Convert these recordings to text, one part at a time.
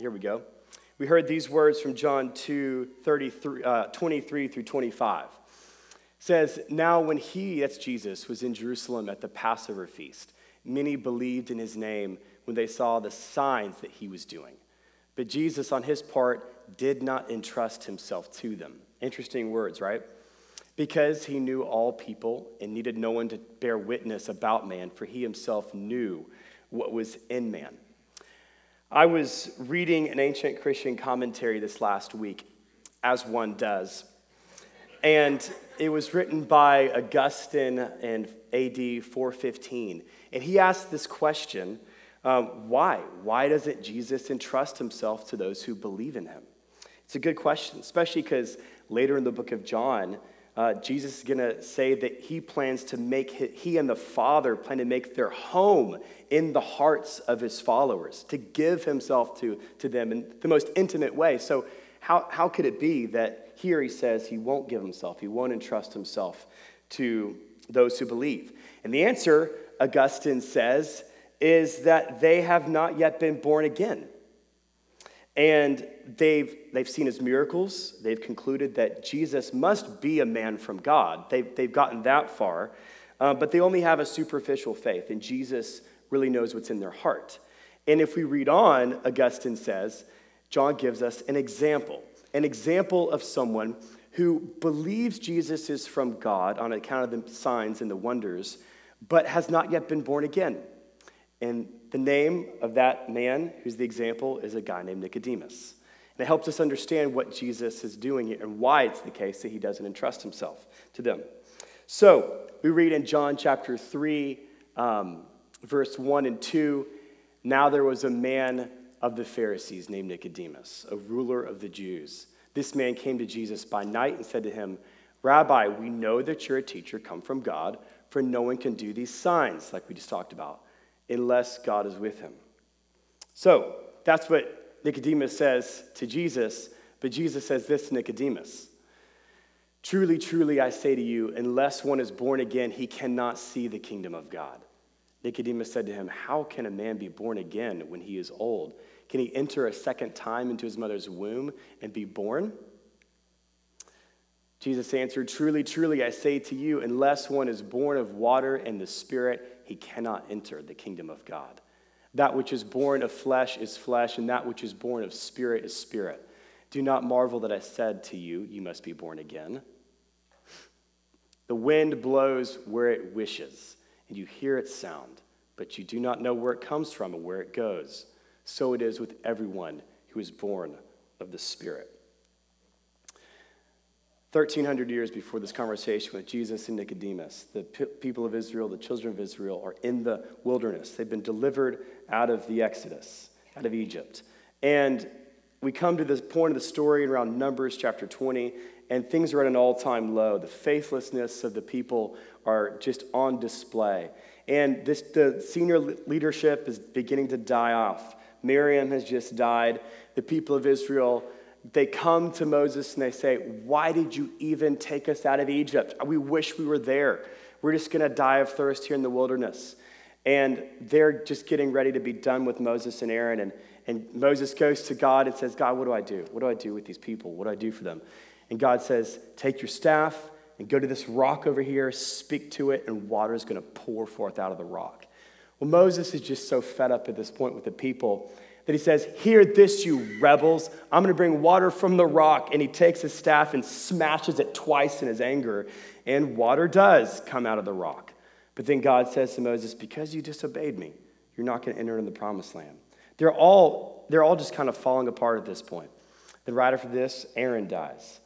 Here we go. We heard these words from John 2 33, uh, 23 through 25. It says, Now when he, that's Jesus, was in Jerusalem at the Passover feast, many believed in his name when they saw the signs that he was doing. But Jesus, on his part, did not entrust himself to them. Interesting words, right? Because he knew all people and needed no one to bear witness about man, for he himself knew what was in man. I was reading an ancient Christian commentary this last week, as one does. And it was written by Augustine in AD 415. And he asked this question um, why? Why doesn't Jesus entrust himself to those who believe in him? It's a good question, especially because later in the book of John, uh, Jesus is going to say that he plans to make, his, he and the Father plan to make their home in the hearts of his followers, to give himself to, to them in the most intimate way. So, how, how could it be that here he says he won't give himself, he won't entrust himself to those who believe? And the answer, Augustine says, is that they have not yet been born again. And they've, they've seen his miracles. They've concluded that Jesus must be a man from God. They've, they've gotten that far, uh, but they only have a superficial faith, and Jesus really knows what's in their heart. And if we read on, Augustine says, John gives us an example an example of someone who believes Jesus is from God on account of the signs and the wonders, but has not yet been born again. And the name of that man, who's the example, is a guy named Nicodemus. And it helps us understand what Jesus is doing and why it's the case that he doesn't entrust himself to them. So we read in John chapter 3, um, verse 1 and 2 Now there was a man of the Pharisees named Nicodemus, a ruler of the Jews. This man came to Jesus by night and said to him, Rabbi, we know that you're a teacher come from God, for no one can do these signs, like we just talked about unless God is with him. So that's what Nicodemus says to Jesus, but Jesus says this to Nicodemus Truly, truly, I say to you, unless one is born again, he cannot see the kingdom of God. Nicodemus said to him, How can a man be born again when he is old? Can he enter a second time into his mother's womb and be born? Jesus answered, Truly, truly, I say to you, unless one is born of water and the Spirit, he cannot enter the kingdom of God. That which is born of flesh is flesh, and that which is born of spirit is spirit. Do not marvel that I said to you, You must be born again. The wind blows where it wishes, and you hear its sound, but you do not know where it comes from or where it goes. So it is with everyone who is born of the Spirit. 1,300 years before this conversation with Jesus and Nicodemus, the people of Israel, the children of Israel, are in the wilderness. They've been delivered out of the Exodus, out of Egypt. And we come to this point of the story around Numbers chapter 20, and things are at an all time low. The faithlessness of the people are just on display. And this, the senior leadership is beginning to die off. Miriam has just died. The people of Israel they come to Moses and they say, Why did you even take us out of Egypt? We wish we were there. We're just going to die of thirst here in the wilderness. And they're just getting ready to be done with Moses and Aaron. And, and Moses goes to God and says, God, what do I do? What do I do with these people? What do I do for them? And God says, Take your staff and go to this rock over here, speak to it, and water is going to pour forth out of the rock. Well, Moses is just so fed up at this point with the people that he says, Hear this, you rebels. I'm going to bring water from the rock. And he takes his staff and smashes it twice in his anger, and water does come out of the rock. But then God says to Moses, Because you disobeyed me, you're not going to enter in the promised land. They're all, they're all just kind of falling apart at this point. Then, right after this, Aaron dies.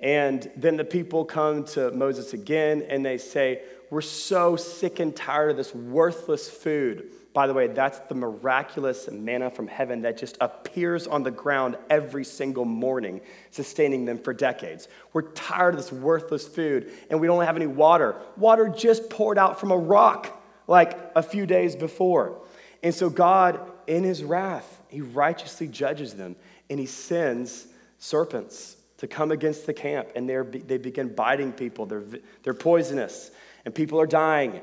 And then the people come to Moses again and they say, We're so sick and tired of this worthless food by the way, that's the miraculous manna from heaven that just appears on the ground every single morning, sustaining them for decades. We're tired of this worthless food and we don't have any water. Water just poured out from a rock like a few days before. And so, God, in his wrath, he righteously judges them and he sends serpents to come against the camp and they begin biting people. They're, they're poisonous and people are dying.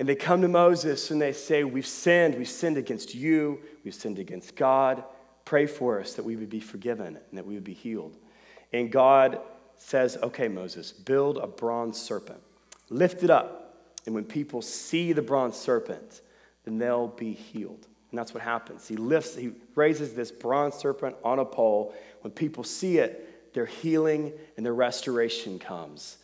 And they come to Moses and they say, We've sinned. We've sinned against you. We've sinned against God. pray for us that we would be forgiven and that we would be healed. And God says, Okay, Moses, build a bronze serpent, lift it up. And when people see the bronze serpent, then they'll be healed. And that's what happens. He lifts, he raises this bronze serpent on a pole. When people see it, their healing and their restoration comes.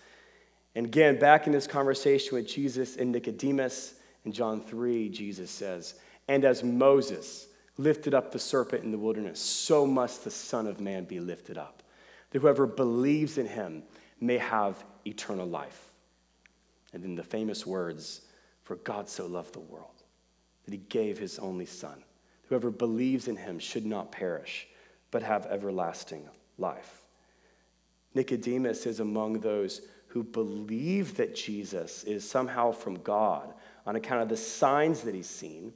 And again, back in this conversation with Jesus and Nicodemus in John 3, Jesus says, And as Moses lifted up the serpent in the wilderness, so must the Son of Man be lifted up, that whoever believes in him may have eternal life. And in the famous words, For God so loved the world that he gave his only Son. Whoever believes in him should not perish, but have everlasting life. Nicodemus is among those who believe that Jesus is somehow from God on account of the signs that he's seen,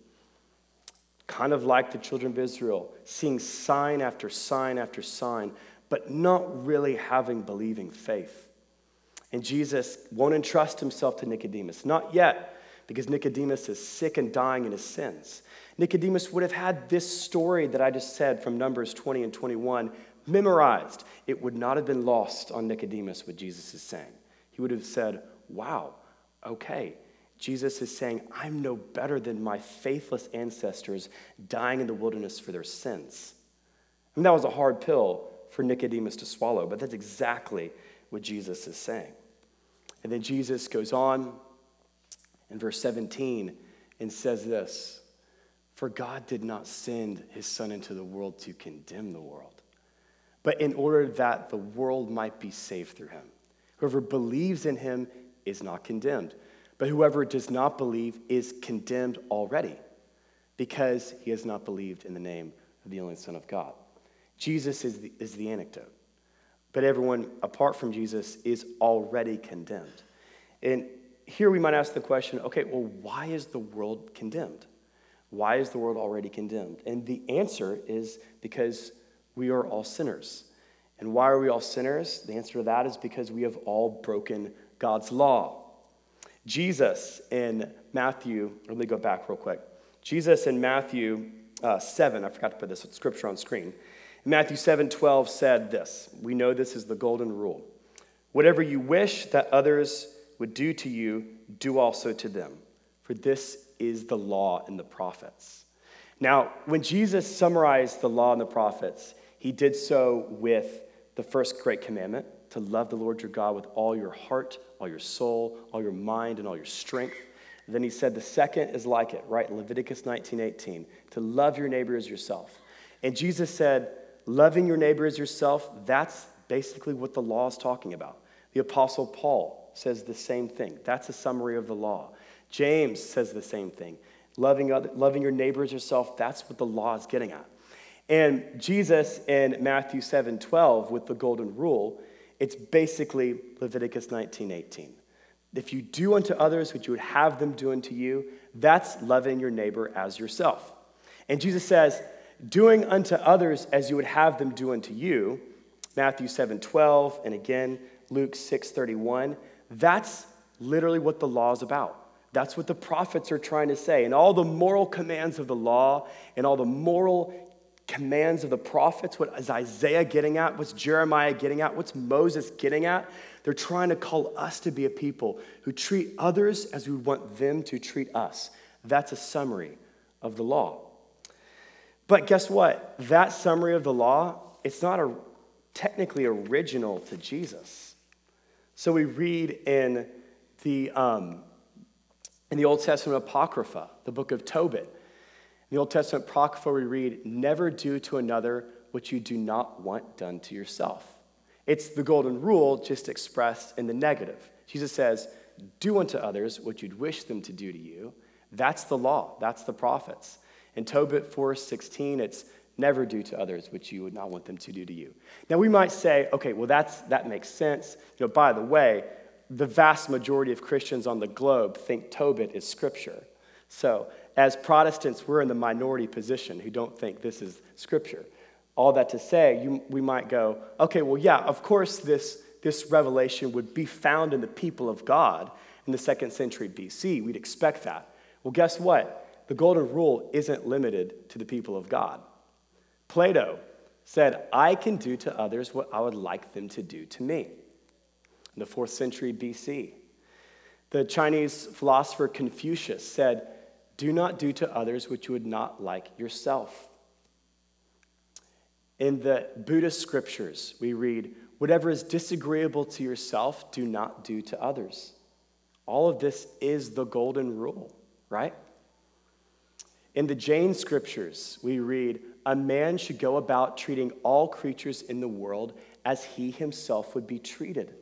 kind of like the children of Israel, seeing sign after sign after sign, but not really having believing faith. And Jesus won't entrust himself to Nicodemus, not yet because Nicodemus is sick and dying in his sins. Nicodemus would have had this story that I just said from Numbers 20 and 21 memorized. It would not have been lost on Nicodemus what Jesus is saying. He would have said, Wow, okay. Jesus is saying, I'm no better than my faithless ancestors dying in the wilderness for their sins. And that was a hard pill for Nicodemus to swallow, but that's exactly what Jesus is saying. And then Jesus goes on in verse 17 and says this For God did not send his Son into the world to condemn the world, but in order that the world might be saved through him. Whoever believes in him is not condemned, but whoever does not believe is condemned already because he has not believed in the name of the only Son of God. Jesus is the, is the anecdote, but everyone apart from Jesus is already condemned. And here we might ask the question okay, well, why is the world condemned? Why is the world already condemned? And the answer is because we are all sinners. And why are we all sinners? The answer to that is because we have all broken God's law. Jesus in Matthew, let me go back real quick. Jesus in Matthew uh, 7, I forgot to put this scripture on screen. Matthew 7 12 said this. We know this is the golden rule. Whatever you wish that others would do to you, do also to them. For this is the law and the prophets. Now, when Jesus summarized the law and the prophets, he did so with the first great commandment to love the Lord your God with all your heart, all your soul, all your mind, and all your strength. And then he said the second is like it, right? Leviticus 19 18, to love your neighbor as yourself. And Jesus said, loving your neighbor as yourself, that's basically what the law is talking about. The Apostle Paul says the same thing. That's a summary of the law. James says the same thing. Loving, other, loving your neighbors yourself, that's what the law is getting at. And Jesus in Matthew 7 12, with the golden rule, it's basically Leviticus 19 18. If you do unto others what you would have them do unto you, that's loving your neighbor as yourself. And Jesus says, doing unto others as you would have them do unto you, Matthew 7 12, and again, Luke 6 31, that's literally what the law is about. That's what the prophets are trying to say. And all the moral commands of the law and all the moral commands of the prophets, what is Isaiah getting at? What's Jeremiah getting at? What's Moses getting at? They're trying to call us to be a people who treat others as we want them to treat us. That's a summary of the law. But guess what? That summary of the law, it's not a, technically original to Jesus. So we read in the, um, in the Old Testament Apocrypha, the book of Tobit. The Old Testament Apocrypha, we read, Never do to another what you do not want done to yourself. It's the golden rule, just expressed in the negative. Jesus says, Do unto others what you'd wish them to do to you. That's the law, that's the prophets. In Tobit 4:16, it's Never do to others what you would not want them to do to you. Now, we might say, okay, well, that's, that makes sense. You know, by the way, the vast majority of Christians on the globe think Tobit is scripture. So, as Protestants, we're in the minority position who don't think this is scripture. All that to say, you, we might go, okay, well, yeah, of course, this, this revelation would be found in the people of God in the second century BC. We'd expect that. Well, guess what? The golden rule isn't limited to the people of God. Plato said, I can do to others what I would like them to do to me. In the fourth century BC, the Chinese philosopher Confucius said, Do not do to others what you would not like yourself. In the Buddhist scriptures, we read, Whatever is disagreeable to yourself, do not do to others. All of this is the golden rule, right? In the Jain scriptures, we read, A man should go about treating all creatures in the world as he himself would be treated.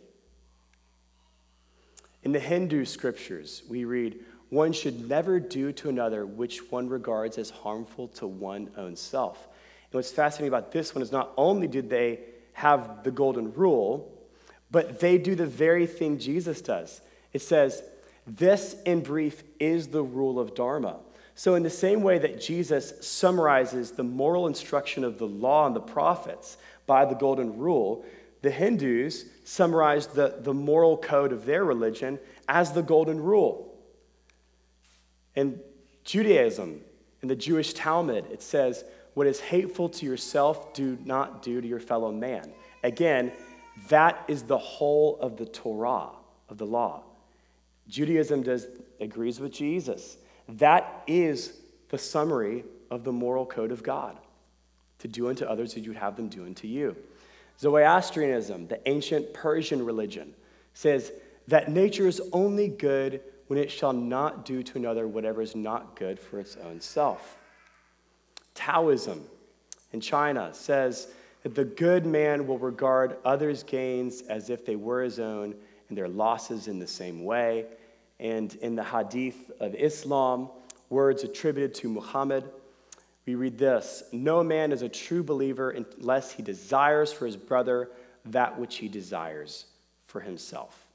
In the Hindu scriptures, we read, One should never do to another which one regards as harmful to one own self. And what's fascinating about this one is not only did they have the golden rule, but they do the very thing Jesus does. It says, This, in brief, is the rule of Dharma. So, in the same way that Jesus summarizes the moral instruction of the law and the prophets by the golden rule, the Hindus summarized the, the moral code of their religion as the golden rule. In Judaism, in the Jewish Talmud, it says, what is hateful to yourself, do not do to your fellow man. Again, that is the whole of the Torah, of the law. Judaism does, agrees with Jesus. That is the summary of the moral code of God to do unto others as you'd have them do unto you. Zoroastrianism, the ancient Persian religion, says that nature is only good when it shall not do to another whatever is not good for its own self. Taoism in China says that the good man will regard others' gains as if they were his own and their losses in the same way. And in the Hadith of Islam, words attributed to Muhammad, we read this No man is a true believer unless he desires for his brother that which he desires for himself.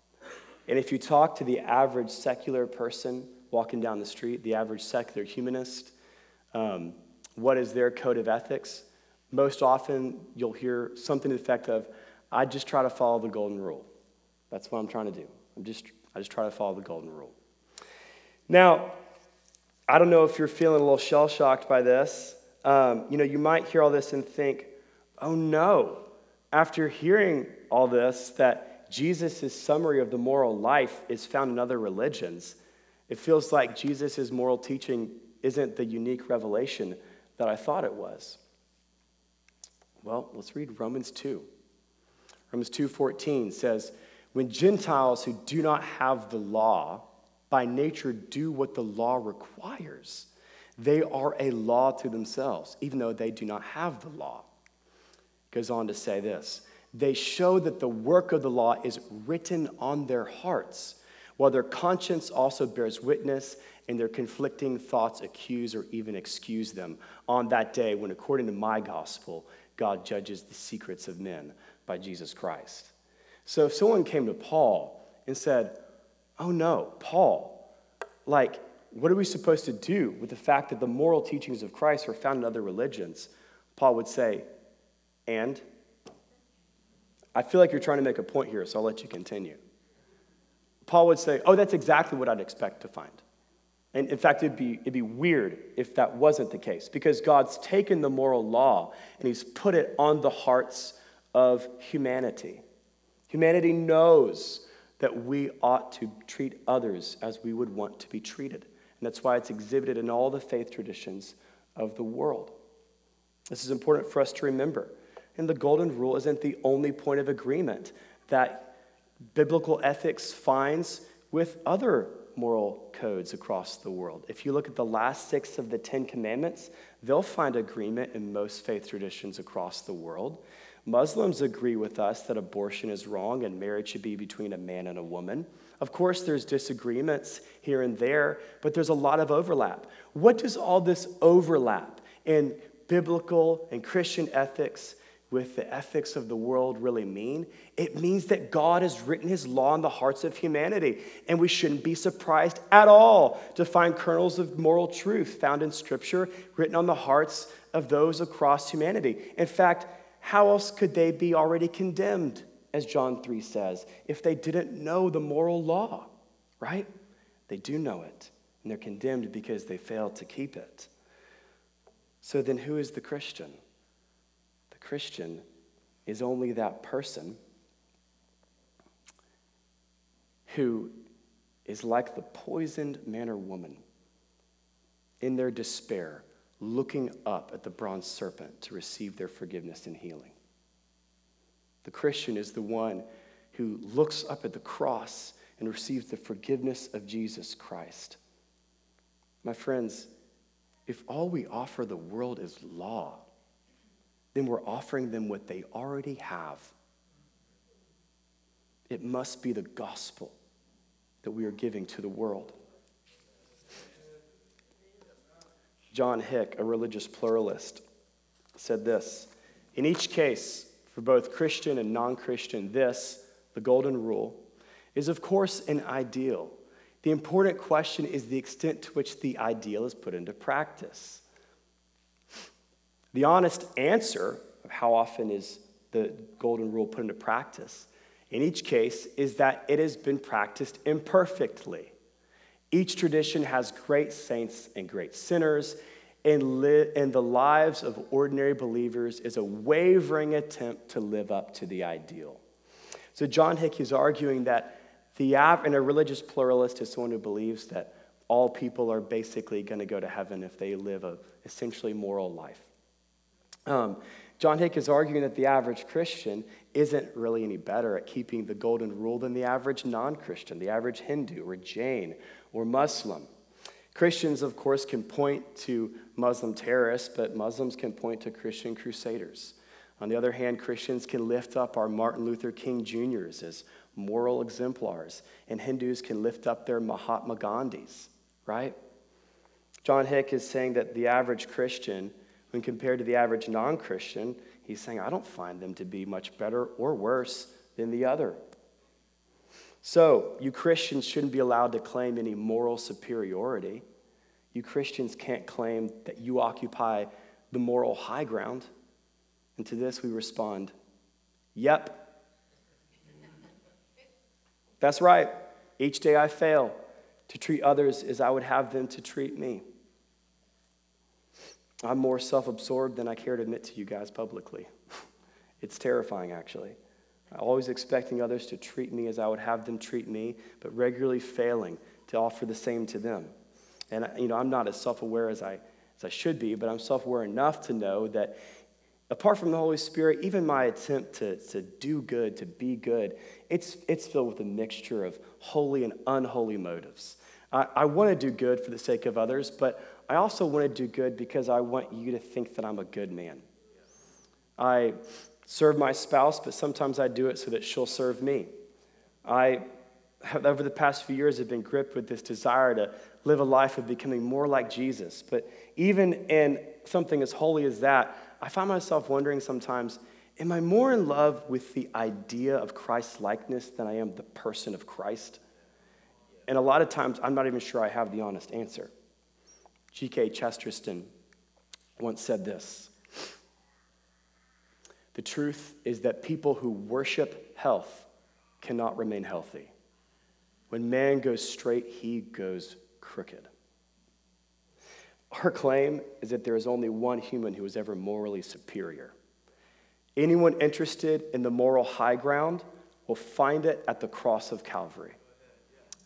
And if you talk to the average secular person walking down the street, the average secular humanist, um, what is their code of ethics, most often you'll hear something to the effect of, I just try to follow the golden rule. That's what I'm trying to do. I'm just, I just try to follow the golden rule. Now, I don't know if you're feeling a little shell shocked by this. Um, you know, you might hear all this and think, oh no, after hearing all this, that Jesus' summary of the moral life is found in other religions. It feels like Jesus' moral teaching isn't the unique revelation that I thought it was. Well, let's read Romans 2. Romans 2:14 says, "When Gentiles who do not have the law by nature do what the law requires, they are a law to themselves, even though they do not have the law." Goes on to say this, "They show that the work of the law is written on their hearts, while their conscience also bears witness, and their conflicting thoughts accuse or even excuse them on that day when, according to my gospel, God judges the secrets of men by Jesus Christ. So if someone came to Paul and said, Oh no, Paul, like, what are we supposed to do with the fact that the moral teachings of Christ are found in other religions? Paul would say, And? I feel like you're trying to make a point here, so I'll let you continue. Paul would say, Oh, that's exactly what I'd expect to find. And in fact, it'd be, it'd be weird if that wasn't the case because God's taken the moral law and He's put it on the hearts of humanity. Humanity knows that we ought to treat others as we would want to be treated. And that's why it's exhibited in all the faith traditions of the world. This is important for us to remember. And the golden rule isn't the only point of agreement that biblical ethics finds with other moral codes across the world. If you look at the last six of the Ten Commandments, they'll find agreement in most faith traditions across the world. Muslims agree with us that abortion is wrong and marriage should be between a man and a woman. Of course, there's disagreements here and there, but there's a lot of overlap. What does all this overlap in biblical and Christian ethics with the ethics of the world really mean? It means that God has written his law in the hearts of humanity, and we shouldn't be surprised at all to find kernels of moral truth found in Scripture written on the hearts of those across humanity. In fact, how else could they be already condemned, as John 3 says, if they didn't know the moral law, right? They do know it, and they're condemned because they failed to keep it. So then, who is the Christian? Christian is only that person who is like the poisoned man or woman in their despair, looking up at the bronze serpent to receive their forgiveness and healing. The Christian is the one who looks up at the cross and receives the forgiveness of Jesus Christ. My friends, if all we offer the world is law, then we're offering them what they already have. It must be the gospel that we are giving to the world. John Hick, a religious pluralist, said this In each case, for both Christian and non Christian, this, the golden rule, is of course an ideal. The important question is the extent to which the ideal is put into practice. The honest answer of how often is the golden rule put into practice in each case is that it has been practiced imperfectly. Each tradition has great saints and great sinners, and, li- the lives of ordinary believers is a wavering attempt to live up to the ideal. So, John Hick is arguing that the av- and a religious pluralist is someone who believes that all people are basically going to go to heaven if they live a essentially moral life. Um, John Hick is arguing that the average Christian isn't really any better at keeping the golden rule than the average non Christian, the average Hindu or Jain or Muslim. Christians, of course, can point to Muslim terrorists, but Muslims can point to Christian crusaders. On the other hand, Christians can lift up our Martin Luther King Jr.'s as moral exemplars, and Hindus can lift up their Mahatma Gandhis, right? John Hick is saying that the average Christian, when compared to the average non Christian, He's saying, I don't find them to be much better or worse than the other. So, you Christians shouldn't be allowed to claim any moral superiority. You Christians can't claim that you occupy the moral high ground. And to this we respond, Yep. That's right. Each day I fail to treat others as I would have them to treat me. I'm more self absorbed than I care to admit to you guys publicly. it's terrifying, actually. Always expecting others to treat me as I would have them treat me, but regularly failing to offer the same to them. And you know, I'm not as self-aware as I as I should be, but I'm self-aware enough to know that apart from the Holy Spirit, even my attempt to, to do good, to be good, it's, it's filled with a mixture of holy and unholy motives. I, I want to do good for the sake of others, but I also want to do good because I want you to think that I'm a good man. I serve my spouse, but sometimes I do it so that she'll serve me. I have, over the past few years, have been gripped with this desire to live a life of becoming more like Jesus. But even in something as holy as that, I find myself wondering sometimes am I more in love with the idea of Christ's likeness than I am the person of Christ? And a lot of times, I'm not even sure I have the honest answer. G.K. Chesterton once said this The truth is that people who worship health cannot remain healthy. When man goes straight, he goes crooked. Our claim is that there is only one human who is ever morally superior. Anyone interested in the moral high ground will find it at the cross of Calvary.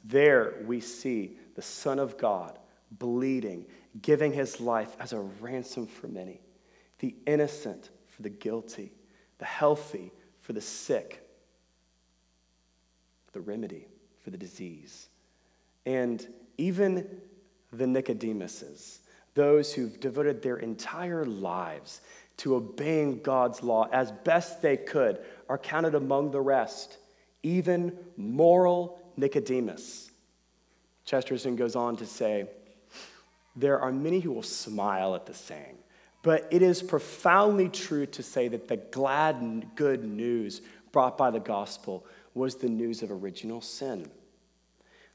There we see the Son of God bleeding, giving his life as a ransom for many, the innocent for the guilty, the healthy for the sick, the remedy for the disease. And even the Nicodemuses, those who've devoted their entire lives to obeying God's law as best they could, are counted among the rest, even moral Nicodemus. Chesterton goes on to say, there are many who will smile at the saying, but it is profoundly true to say that the glad good news brought by the gospel was the news of original sin.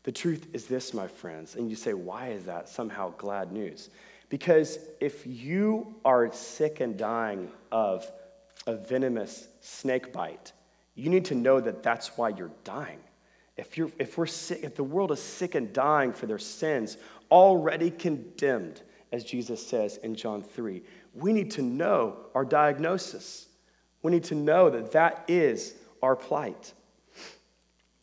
The truth is this, my friends, and you say, why is that somehow glad news? Because if you are sick and dying of a venomous snake bite, you need to know that that's why you're dying. If, you're, if we're sick, if the world is sick and dying for their sins, already condemned, as Jesus says in John 3. We need to know our diagnosis. We need to know that that is our plight.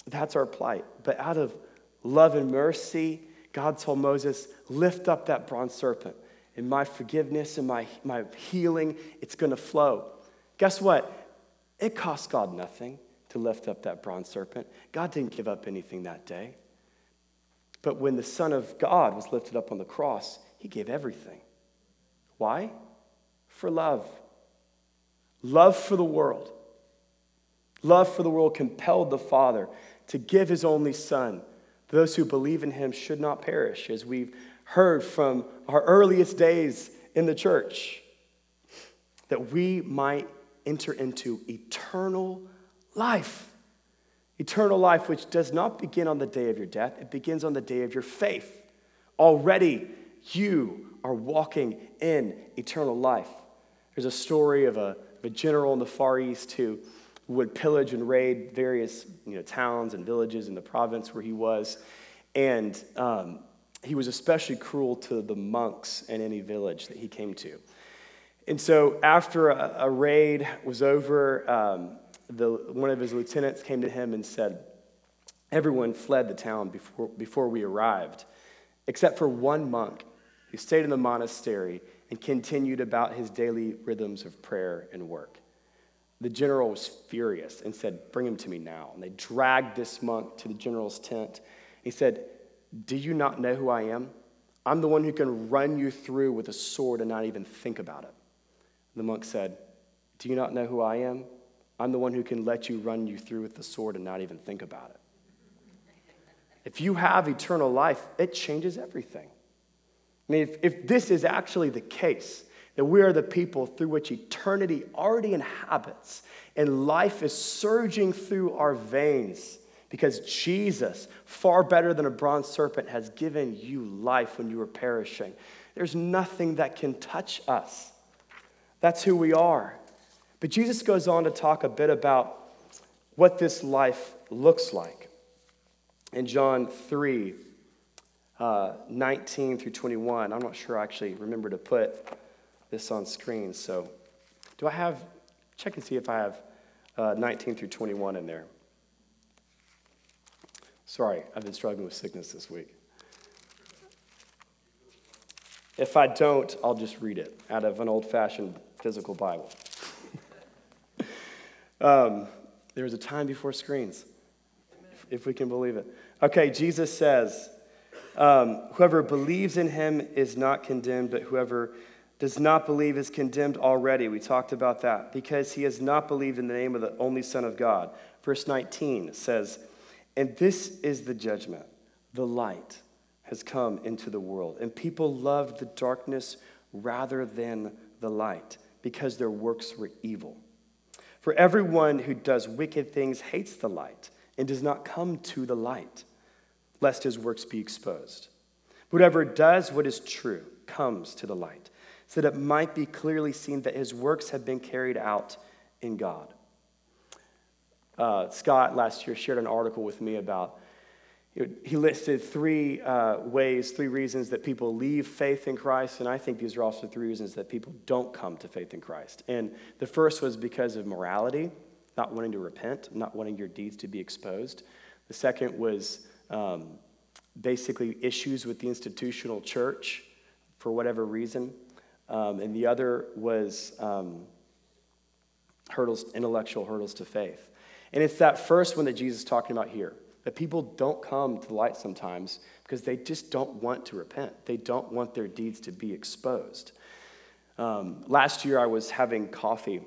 That's our plight. But out of love and mercy, God told Moses, lift up that bronze serpent. And my forgiveness and my, my healing, it's going to flow. Guess what? It cost God nothing to lift up that bronze serpent. God didn't give up anything that day. But when the Son of God was lifted up on the cross, he gave everything. Why? For love. Love for the world. Love for the world compelled the Father to give his only Son. Those who believe in him should not perish, as we've heard from our earliest days in the church, that we might enter into eternal life. Eternal life, which does not begin on the day of your death, it begins on the day of your faith. Already, you are walking in eternal life. There's a story of a, of a general in the Far East who would pillage and raid various you know, towns and villages in the province where he was. And um, he was especially cruel to the monks in any village that he came to. And so, after a, a raid was over, um, the, one of his lieutenants came to him and said, Everyone fled the town before, before we arrived, except for one monk who stayed in the monastery and continued about his daily rhythms of prayer and work. The general was furious and said, Bring him to me now. And they dragged this monk to the general's tent. He said, Do you not know who I am? I'm the one who can run you through with a sword and not even think about it. The monk said, Do you not know who I am? I'm the one who can let you run you through with the sword and not even think about it. If you have eternal life, it changes everything. I mean, if, if this is actually the case, that we are the people through which eternity already inhabits, and life is surging through our veins because Jesus, far better than a bronze serpent, has given you life when you were perishing. There's nothing that can touch us. That's who we are. But Jesus goes on to talk a bit about what this life looks like. In John 3, uh, 19 through 21, I'm not sure I actually remember to put this on screen. So, do I have, check and see if I have uh, 19 through 21 in there. Sorry, I've been struggling with sickness this week. If I don't, I'll just read it out of an old fashioned physical Bible. Um, there was a time before screens, if, if, we can believe it. Okay, Jesus says, um, Whoever believes in him is not condemned, but whoever does not believe is condemned already. We talked about that because he has not believed in the name of the only Son of God. Verse 19 says, And this is the judgment the light has come into the world, and people loved the darkness rather than the light because their works were evil. For everyone who does wicked things hates the light and does not come to the light, lest his works be exposed. Whoever does what is true comes to the light, so that it might be clearly seen that his works have been carried out in God. Uh, Scott last year shared an article with me about he listed three uh, ways, three reasons that people leave faith in Christ, and I think these are also three reasons that people don't come to faith in Christ. And the first was because of morality, not wanting to repent, not wanting your deeds to be exposed. The second was um, basically issues with the institutional church for whatever reason. Um, and the other was um, hurdles, intellectual hurdles to faith. And it's that first one that Jesus is talking about here that people don't come to light sometimes because they just don't want to repent. They don't want their deeds to be exposed. Um, last year, I was having coffee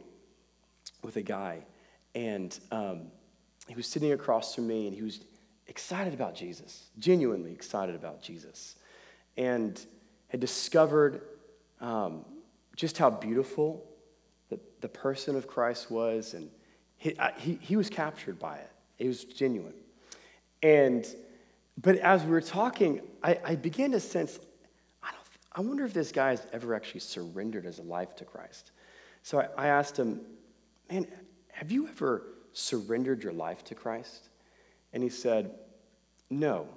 with a guy, and um, he was sitting across from me, and he was excited about Jesus, genuinely excited about Jesus, and had discovered um, just how beautiful the, the person of Christ was, and he, I, he, he was captured by it. It was genuine. And, but as we were talking, I, I began to sense, I, don't, I wonder if this guy has ever actually surrendered his life to Christ. So I, I asked him, man, have you ever surrendered your life to Christ? And he said, no,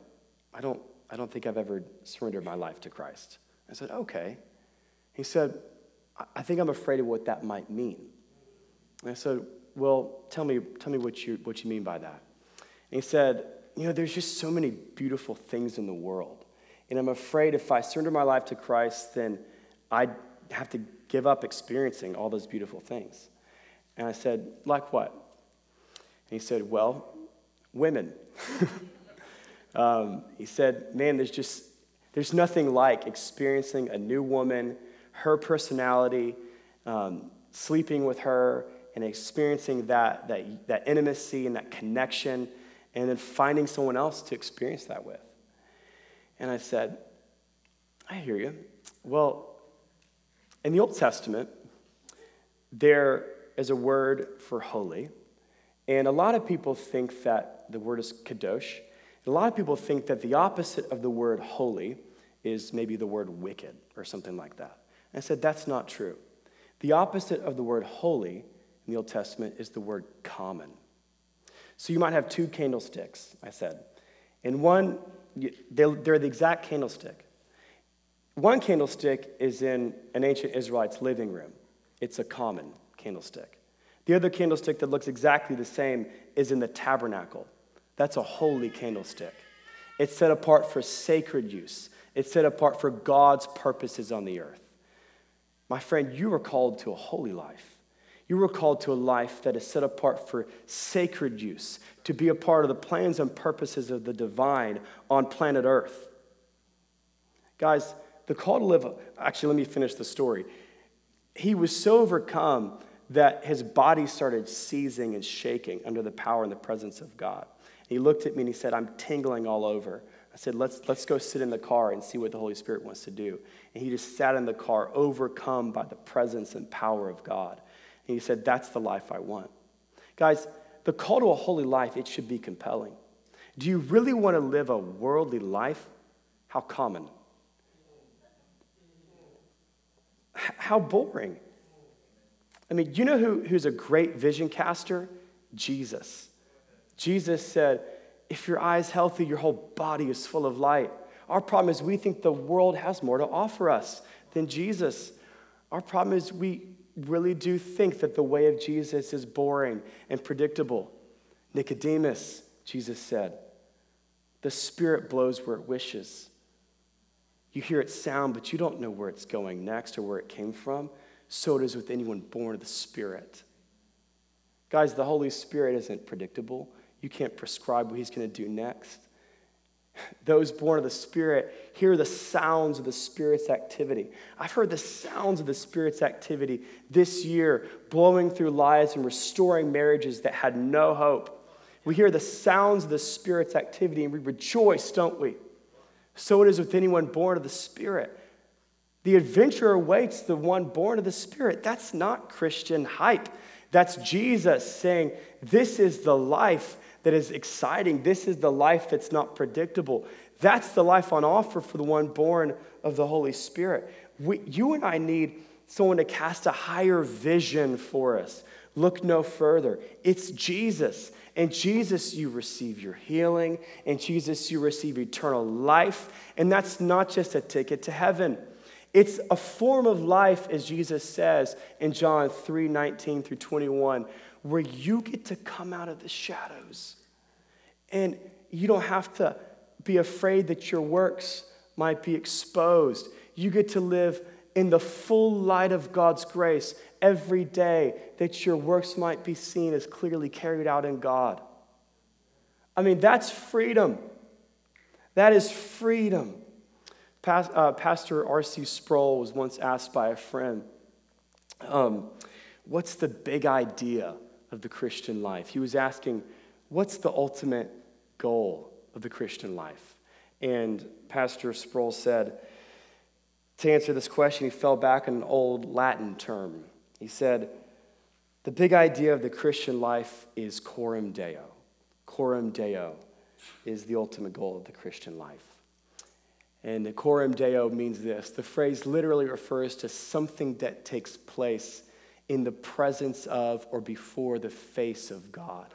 I don't, I don't think I've ever surrendered my life to Christ. I said, okay. He said, I think I'm afraid of what that might mean. And I said, Well, tell me, tell me what, you, what you mean by that. And he said, You know, there's just so many beautiful things in the world. And I'm afraid if I surrender my life to Christ, then I'd have to give up experiencing all those beautiful things. And I said, Like what? And he said, Well, women. um, he said, Man, there's just, there's nothing like experiencing a new woman, her personality, um, sleeping with her, and experiencing that, that, that intimacy and that connection, and then finding someone else to experience that with. And I said, I hear you. Well, in the Old Testament, there is a word for holy. And a lot of people think that the word is kadosh. A lot of people think that the opposite of the word holy is maybe the word wicked or something like that. And I said, that's not true. The opposite of the word holy in the Old Testament is the word common. So you might have two candlesticks, I said. And one, they're the exact candlestick. One candlestick is in an ancient Israelite's living room, it's a common candlestick. The other candlestick that looks exactly the same is in the tabernacle. That's a holy candlestick. It's set apart for sacred use, it's set apart for God's purposes on the earth. My friend, you are called to a holy life. You were called to a life that is set apart for sacred use, to be a part of the plans and purposes of the divine on planet Earth. Guys, the call to live, actually, let me finish the story. He was so overcome that his body started seizing and shaking under the power and the presence of God. He looked at me and he said, I'm tingling all over. I said, let's, let's go sit in the car and see what the Holy Spirit wants to do. And he just sat in the car, overcome by the presence and power of God. And he said, That's the life I want. Guys, the call to a holy life, it should be compelling. Do you really want to live a worldly life? How common. How boring. I mean, you know who, who's a great vision caster? Jesus. Jesus said, if your eye is healthy, your whole body is full of light. Our problem is we think the world has more to offer us than Jesus. Our problem is we really do think that the way of Jesus is boring and predictable. Nicodemus, Jesus said, the Spirit blows where it wishes. You hear it sound, but you don't know where it's going next or where it came from. So it is with anyone born of the Spirit. Guys, the Holy Spirit isn't predictable. You can't prescribe what He's going to do next. Those born of the Spirit hear the sounds of the Spirit's activity. I've heard the sounds of the Spirit's activity this year, blowing through lives and restoring marriages that had no hope. We hear the sounds of the Spirit's activity and we rejoice, don't we? So it is with anyone born of the Spirit. The adventure awaits the one born of the Spirit. That's not Christian hype. That's Jesus saying, This is the life that is exciting. This is the life that's not predictable. That's the life on offer for the one born of the Holy Spirit. We, you and I need someone to cast a higher vision for us. Look no further. It's Jesus. And Jesus, you receive your healing. And Jesus, you receive eternal life. And that's not just a ticket to heaven. It's a form of life, as Jesus says in John 3 19 through 21, where you get to come out of the shadows. And you don't have to be afraid that your works might be exposed. You get to live in the full light of God's grace every day, that your works might be seen as clearly carried out in God. I mean, that's freedom. That is freedom. uh, Pastor R.C. Sproul was once asked by a friend, um, What's the big idea of the Christian life. He was asking, what's the ultimate goal of the Christian life? And Pastor Sproul said, to answer this question, he fell back on an old Latin term. He said, the big idea of the Christian life is coram deo. Coram deo is the ultimate goal of the Christian life. And the coram deo means this the phrase literally refers to something that takes place in the presence of or before the face of God.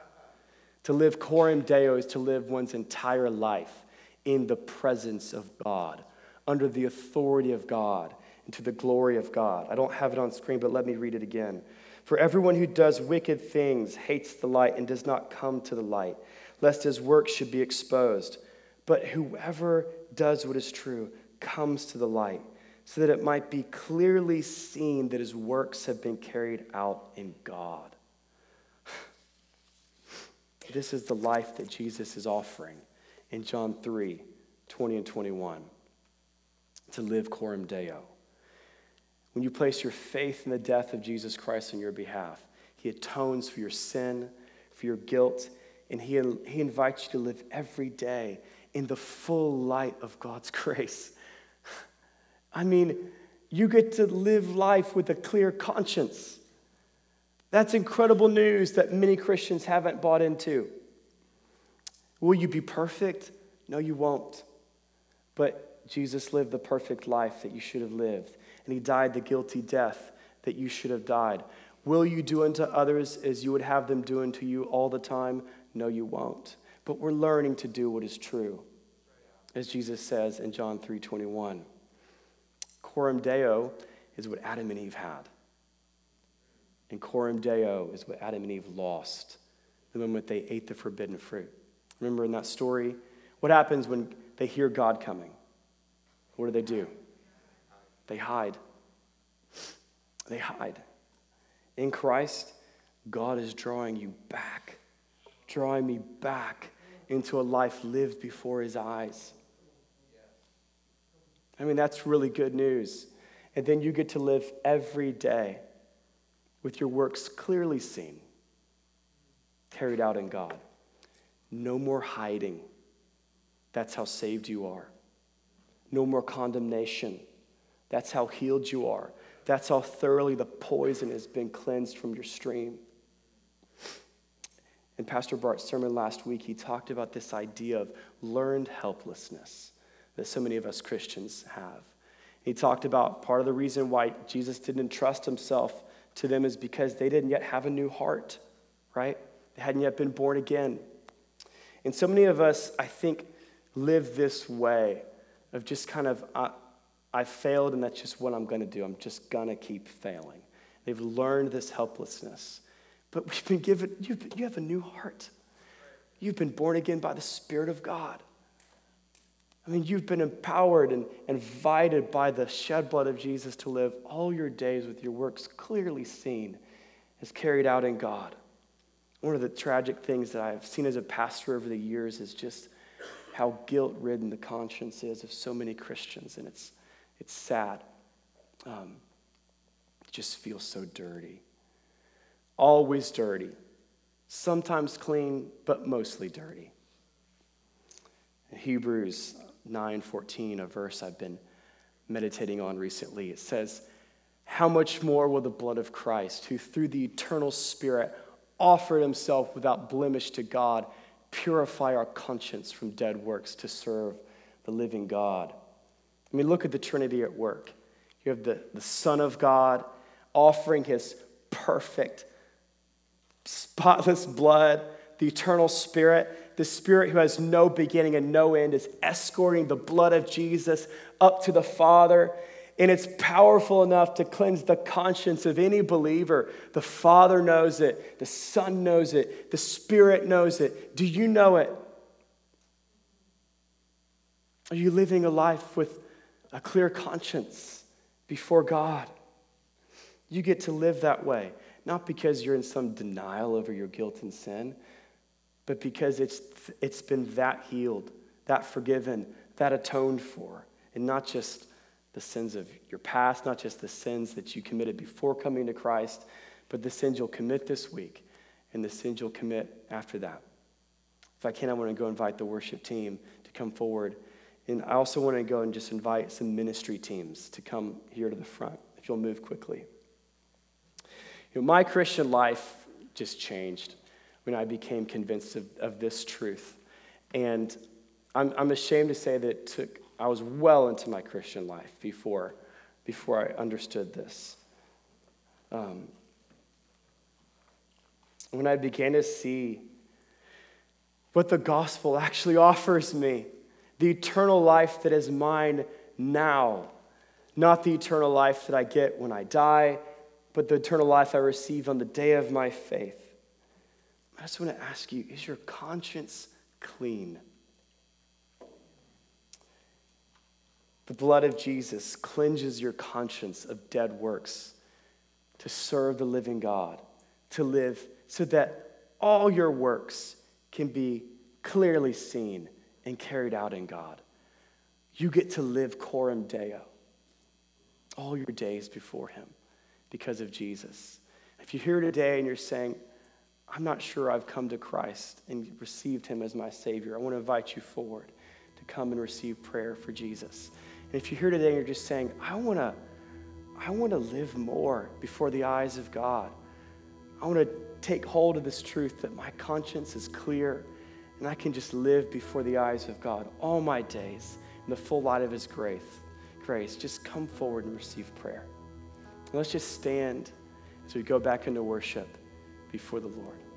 To live coram deo is to live one's entire life in the presence of God, under the authority of God, and to the glory of God. I don't have it on screen, but let me read it again. For everyone who does wicked things hates the light and does not come to the light, lest his work should be exposed. But whoever does what is true comes to the light, so that it might be clearly seen that his works have been carried out in God. This is the life that Jesus is offering in John 3 20 and 21 to live coram deo. When you place your faith in the death of Jesus Christ on your behalf, He atones for your sin, for your guilt, and He, he invites you to live every day in the full light of God's grace. I mean, you get to live life with a clear conscience. That's incredible news that many Christians haven't bought into. Will you be perfect? No, you won't. But Jesus lived the perfect life that you should have lived and he died the guilty death that you should have died. Will you do unto others as you would have them do unto you all the time? No, you won't. But we're learning to do what is true. As Jesus says in John 3:21. Coram Deo is what Adam and Eve had. And Coram Deo is what Adam and Eve lost the moment they ate the forbidden fruit. Remember in that story? What happens when they hear God coming? What do they do? They hide. They hide. In Christ, God is drawing you back, drawing me back into a life lived before his eyes. I mean, that's really good news. And then you get to live every day with your works clearly seen, carried out in God. No more hiding. That's how saved you are. No more condemnation. That's how healed you are. That's how thoroughly the poison has been cleansed from your stream. In Pastor Bart's sermon last week, he talked about this idea of learned helplessness that so many of us Christians have. He talked about part of the reason why Jesus didn't entrust himself to them is because they didn't yet have a new heart, right? They hadn't yet been born again. And so many of us, I think, live this way of just kind of, uh, I failed, and that's just what I'm going to do. I'm just going to keep failing. They've learned this helplessness. But we've been given, you've, you have a new heart. You've been born again by the Spirit of God. I mean, you've been empowered and invited by the shed blood of Jesus to live all your days with your works clearly seen as carried out in God. One of the tragic things that I've seen as a pastor over the years is just how guilt ridden the conscience is of so many Christians. And it's, it's sad. Um, it just feels so dirty. Always dirty. Sometimes clean, but mostly dirty. Hebrews 9:14, a verse I've been meditating on recently, it says, How much more will the blood of Christ, who through the eternal Spirit offered himself without blemish to God, purify our conscience from dead works to serve the living God? I mean, look at the Trinity at work. You have the, the Son of God offering his perfect, spotless blood, the eternal Spirit, the Spirit who has no beginning and no end, is escorting the blood of Jesus up to the Father. And it's powerful enough to cleanse the conscience of any believer. The Father knows it, the Son knows it, the Spirit knows it. Do you know it? Are you living a life with a clear conscience before God. You get to live that way, not because you're in some denial over your guilt and sin, but because it's, it's been that healed, that forgiven, that atoned for, and not just the sins of your past, not just the sins that you committed before coming to Christ, but the sins you'll commit this week and the sins you'll commit after that. If I can, I want to go invite the worship team to come forward. And I also want to go and just invite some ministry teams to come here to the front, if you'll move quickly. You know, my Christian life just changed when I became convinced of, of this truth. And I'm, I'm ashamed to say that it took, I was well into my Christian life before, before I understood this. Um, when I began to see what the gospel actually offers me the eternal life that is mine now, not the eternal life that I get when I die, but the eternal life I receive on the day of my faith. I just want to ask you is your conscience clean? The blood of Jesus cleanses your conscience of dead works to serve the living God, to live so that all your works can be clearly seen and carried out in God. You get to live coram deo all your days before Him because of Jesus. If you're here today and you're saying, I'm not sure I've come to Christ and received Him as my Savior, I want to invite you forward to come and receive prayer for Jesus. And if you're here today and you're just saying, I want to, I want to live more before the eyes of God. I want to take hold of this truth that my conscience is clear and I can just live before the eyes of God all my days in the full light of His grace. Grace, just come forward and receive prayer. And let's just stand as we go back into worship before the Lord.